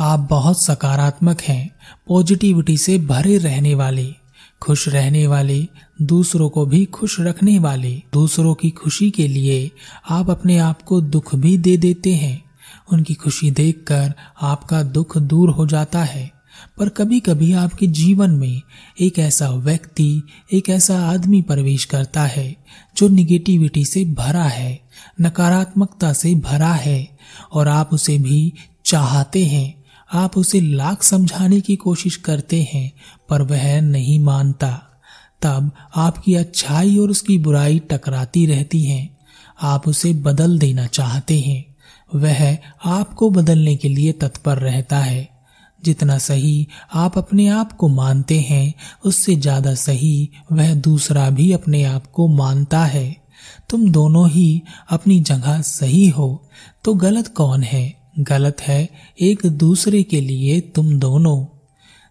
आप बहुत सकारात्मक हैं पॉजिटिविटी से भरे रहने वाले, खुश रहने वाले, दूसरों को भी खुश रखने वाले। दूसरों की खुशी के लिए आप अपने आप को दुख भी दे देते हैं। उनकी खुशी देखकर आपका दुख दूर हो जाता है। पर कभी कभी आपके जीवन में एक ऐसा व्यक्ति, एक ऐसा आदमी प्रवेश करता है, जो निगेटिविटी से भरा है, नकारात्मकता से भरा है, और आप उसे भी चाहते हैं। आप उसे लाख समझाने की कोशिश करते हैं, पर वह नहीं मानता। तब आपकी अच्छाई और उसकी बुराई टकराती रहती है। आप उसे बदल देना चाहते हैं। वह आपको बदलने के लिए तत्पर रहता है। जितना सही आप अपने आप को मानते हैं, उससे ज़्यादा सही वह दूसरा भी अपने आप को मानता है। तुम दोनों ही अपनी जगह सही हो तो गलत कौन है? गलत है एक दूसरे के लिए तुम दोनों।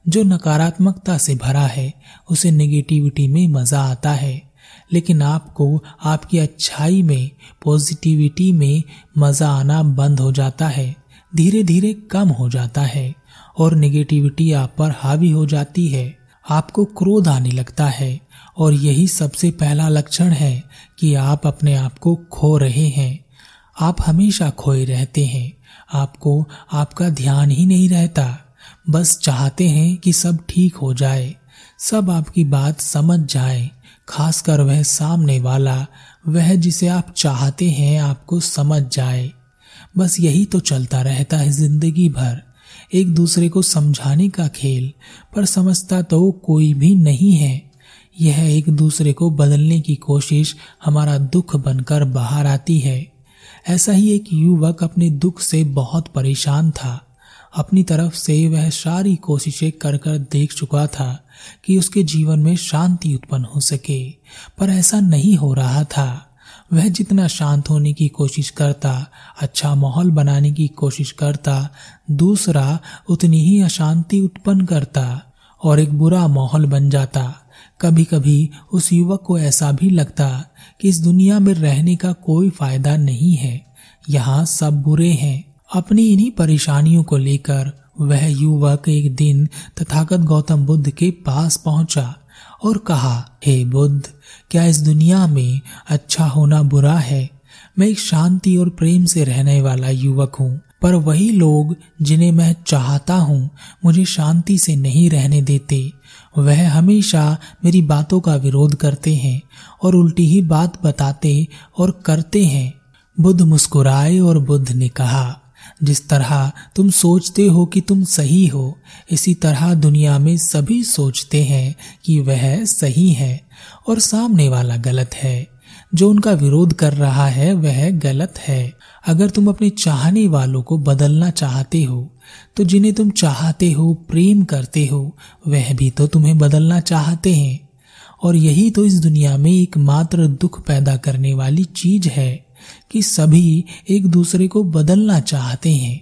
जो नकारात्मकता से भरा है, उसे नेगेटिविटी में मज़ा आता है। लेकिन आपको आपकी अच्छाई में पॉजिटिविटी में मज़ा आना बंद हो जाता है धीरे धीरे कम हो जाता है और नेगेटिविटी आप पर हावी हो जाती है। आपको क्रोध आने लगता है और यही सबसे पहला लक्षण है कि आप अपने आप को खो रहे हैं। आप हमेशा खोए रहते हैं। आपको आपका ध्यान ही नहीं रहता। बस चाहते हैं कि सब ठीक हो जाए, सब आपकी बात समझ जाए, खासकर वह सामने वाला, वह जिसे आप चाहते हैं आपको समझ जाए। बस यही तो चलता रहता है ज़िंदगी भर। एक दूसरे को समझाने का खेल, पर समझता तो कोई भी नहीं है। यह एक दूसरे को बदलने की कोशिश हमारा दुख बनकर बाहर आती है। ऐसा ही एक युवक अपने दुख से बहुत परेशान था। अपनी तरफ़ से वह सारी कोशिशें कर कर देख चुका था कि उसके जीवन में शांति उत्पन्न हो सके, पर ऐसा नहीं हो रहा था। वह जितना शांत होने की कोशिश करता अच्छा माहौल बनाने की कोशिश करता, दूसरा उतनी ही अशांति उत्पन्न करता और एक बुरा माहौल बन जाता। कभी कभी उस युवक को ऐसा भी लगता कि इस दुनिया में रहने का कोई फ़ायदा नहीं है। यहाँ सब बुरे हैं। अपनी इन्हीं परेशानियों को लेकर वह युवक एक दिन तथागत गौतम बुद्ध के पास पहुँचा और कहा, हे hey बुद्ध, क्या इस दुनिया में अच्छा होना बुरा है? मैं एक शांति और प्रेम से रहने वाला युवक हूँ। पर वही लोग जिन्हें मैं चाहता हूँ मुझे शांति से नहीं रहने देते। वह हमेशा मेरी बातों का विरोध करते हैं और उल्टी ही बात बताते और करते हैं। बुद्ध मुस्कुराए और बुद्ध ने कहा, जिस तरह तुम सोचते हो कि तुम सही हो, इसी तरह दुनिया में सभी सोचते हैं कि वह सही है और सामने वाला गलत है। जो उनका विरोध कर रहा है, वह गलत है। अगर तुम अपने चाहने वालों को बदलना चाहते हो तो जिन्हें तुम चाहते हो, प्रेम करते हो, वह भी तो तुम्हें बदलना चाहते हैं। और यही तो इस दुनिया में एकमात्र दुख पैदा करने वाली चीज़ है कि सभी एक दूसरे को बदलना चाहते हैं।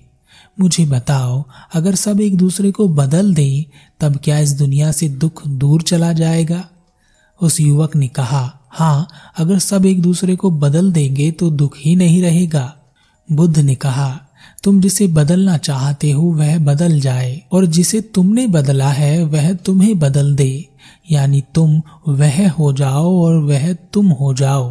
मुझे बताओ, अगर सब एक दूसरे को बदल दें, तब क्या इस दुनिया से दुख दूर चला जाएगा? उस युवक ने कहा हाँ अगर सब एक दूसरे को बदल देंगे तो दुख ही नहीं रहेगा। बुद्ध ने कहा, तुम जिसे बदलना चाहते हो, वह बदल जाए, और जिसे तुमने बदला है, वह तुम्हें बदल दे। यानी तुम वह हो जाओ और वह तुम हो जाओ।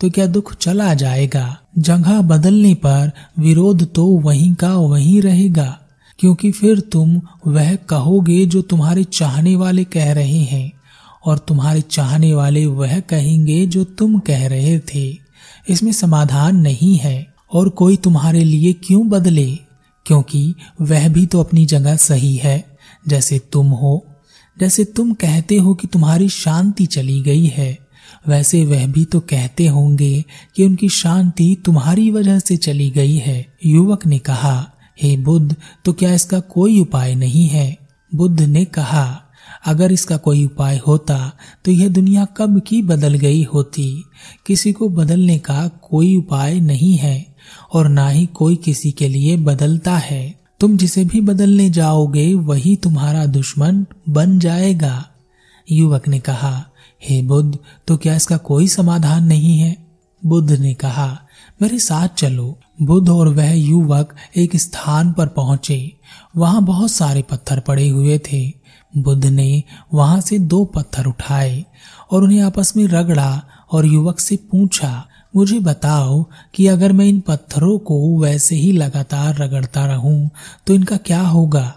तो क्या दुख चला जाएगा? जगह बदलने पर विरोध तो वहीं का वहीं रहेगा, क्योंकि फिर तुम वह कहोगे जो तुम्हारे चाहने वाले कह रहे हैं। और तुम्हारे चाहने वाले वह कहेंगे जो तुम कह रहे थे। इसमें समाधान नहीं है और कोई तुम्हारे लिए क्यों बदले? क्योंकि वह भी तो अपनी जगह सही है। जैसे तुम हो, जैसे तुम कहते हो कि तुम्हारी शांति चली गई है, वैसे वह भी तो कहते होंगे कि उनकी शांति तुम्हारी वजह से चली गई है। युवक ने कहा, हे बुद्ध तो क्या इसका कोई उपाय नहीं है? बुद्ध ने कहा अगर इसका कोई उपाय होता तो यह दुनिया कब की बदल गई होती? किसी को बदलने का कोई उपाय नहीं है, और ना ही कोई किसी के लिए बदलता है। तुम जिसे भी बदलने जाओगे, वही तुम्हारा दुश्मन बन जाएगा। युवक ने कहा, हे बुद्ध तो क्या इसका कोई समाधान नहीं है? बुद्ध ने कहा, मेरे साथ चलो। बुद्ध और वह युवक एक स्थान पर पहुँचे। वहाँ बहुत सारे पत्थर पड़े हुए थे। बुद्ध ने वहाँ से दो पत्थर उठाए और उन्हें आपस में रगड़ा और युवक से पूछा, मुझे बताओ कि अगर मैं इन पत्थरों को वैसे ही लगातार रगड़ता रहूँ तो इनका क्या होगा?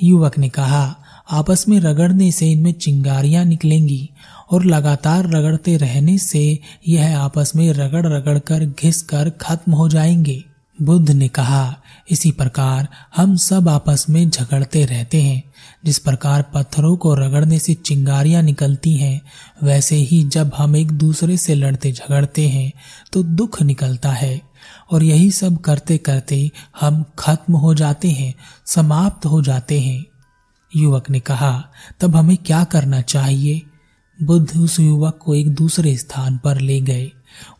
युवक ने कहा, आपस में रगड़ने से इनमें चिंगारियाँ निकलेंगी और लगातार रगड़ते रहने से यह आपस में रगड़ रगड़ कर घिस कर खत्म हो जाएँगे। बुद्ध ने कहा, इसी प्रकार हम सब आपस में झगड़ते रहते हैं। जिस प्रकार पत्थरों को रगड़ने से चिंगारियाँ निकलती हैं, वैसे ही जब हम एक दूसरे से लड़ते झगड़ते हैं तो दुख निकलता है। और यही सब करते करते हम खत्म हो जाते हैं, समाप्त हो जाते हैं। युवक ने कहा, तब हमें क्या करना चाहिए? बुद्ध उस युवक को एक दूसरे स्थान पर ले गए।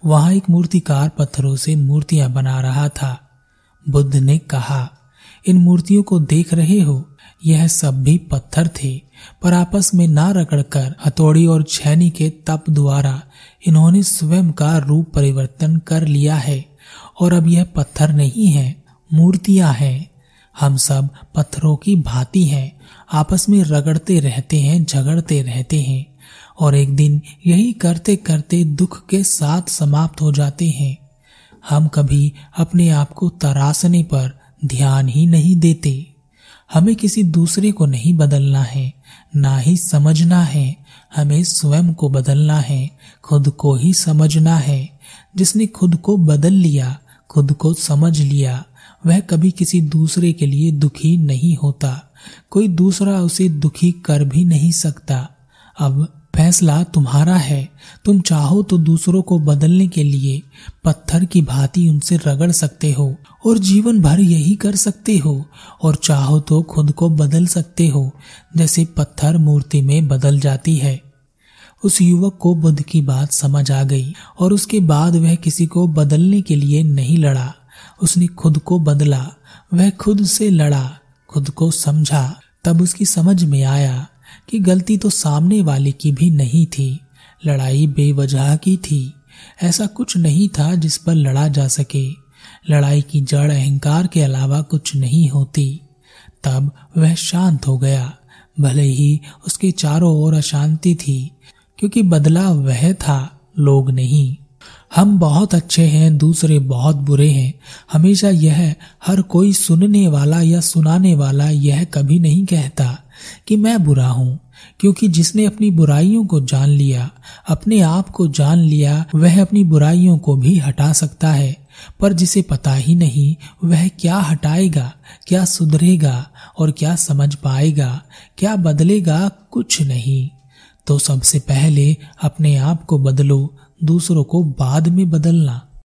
वहाँ एक मूर्तिकार पत्थरों से मूर्तियाँ बना रहा था। बुद्ध ने कहा, इन मूर्तियों को देख रहे हो? यह सब भी पत्थर थे, पर आपस में ना रगड़कर हथौड़ी और छैनी के तप द्वारा इन्होंने स्वयं का रूप परिवर्तन कर लिया है, और अब यह पत्थर नहीं है, मूर्तियाँ हैं। हम सब पत्थरों की भांति हैं, आपस में रगड़ते रहते हैं, झगड़ते रहते हैं। और एक दिन यही करते करते दुख के साथ समाप्त हो जाते हैं। हम कभी अपने आप को तरासने पर ध्यान ही नहीं देते। हमें किसी दूसरे को नहीं बदलना है, ना ही समझना है। हमें स्वयं को बदलना है, खुद को ही समझना है। जिसने खुद को बदल लिया, खुद को समझ लिया, वह कभी किसी दूसरे के लिए दुखी नहीं होता। कोई दूसरा उसे दुखी कर भी नहीं सकता। अब फैसला तुम्हारा है। तुम चाहो तो दूसरों को बदलने के लिए पत्थर की भांति उनसे रगड़ सकते हो और जीवन भर यही कर सकते हो और चाहो तो खुद को बदल सकते हो, जैसे पत्थर मूर्ति में बदल जाती है। उस युवक को बुद्ध की बात समझ आ गई और उसके बाद वह किसी को बदलने के लिए नहीं लड़ा। उसने खुद को बदला, वह खुद से लड़ा, खुद को समझा। तब उसकी समझ में आया कि गलती तो सामने वाले की भी नहीं थी, लड़ाई बेवजह की थी। ऐसा कुछ नहीं था जिस पर लड़ा जा सके। लड़ाई की जड़ अहंकार के अलावा कुछ नहीं होती। तब वह शांत हो गया। भले ही उसके चारों ओर अशांति थी, क्योंकि बदला वह था, लोग नहीं। हम बहुत अच्छे हैं, दूसरे बहुत बुरे हैं। हमेशा यह हर कोई सुनने वाला या सुनाने वाला यह कभी नहीं कहता। कि मैं बुरा हूँ, क्योंकि जिसने अपनी बुराइयों को जान लिया, अपने आप को जान लिया, वह अपनी बुराइयों को भी हटा सकता है। पर जिसे पता ही नहीं, वह क्या हटाएगा, क्या सुधरेगा और क्या समझ पाएगा, क्या बदलेगा कुछ नहीं। तो सबसे पहले अपने आप को बदलो, दूसरों को बाद में बदलना।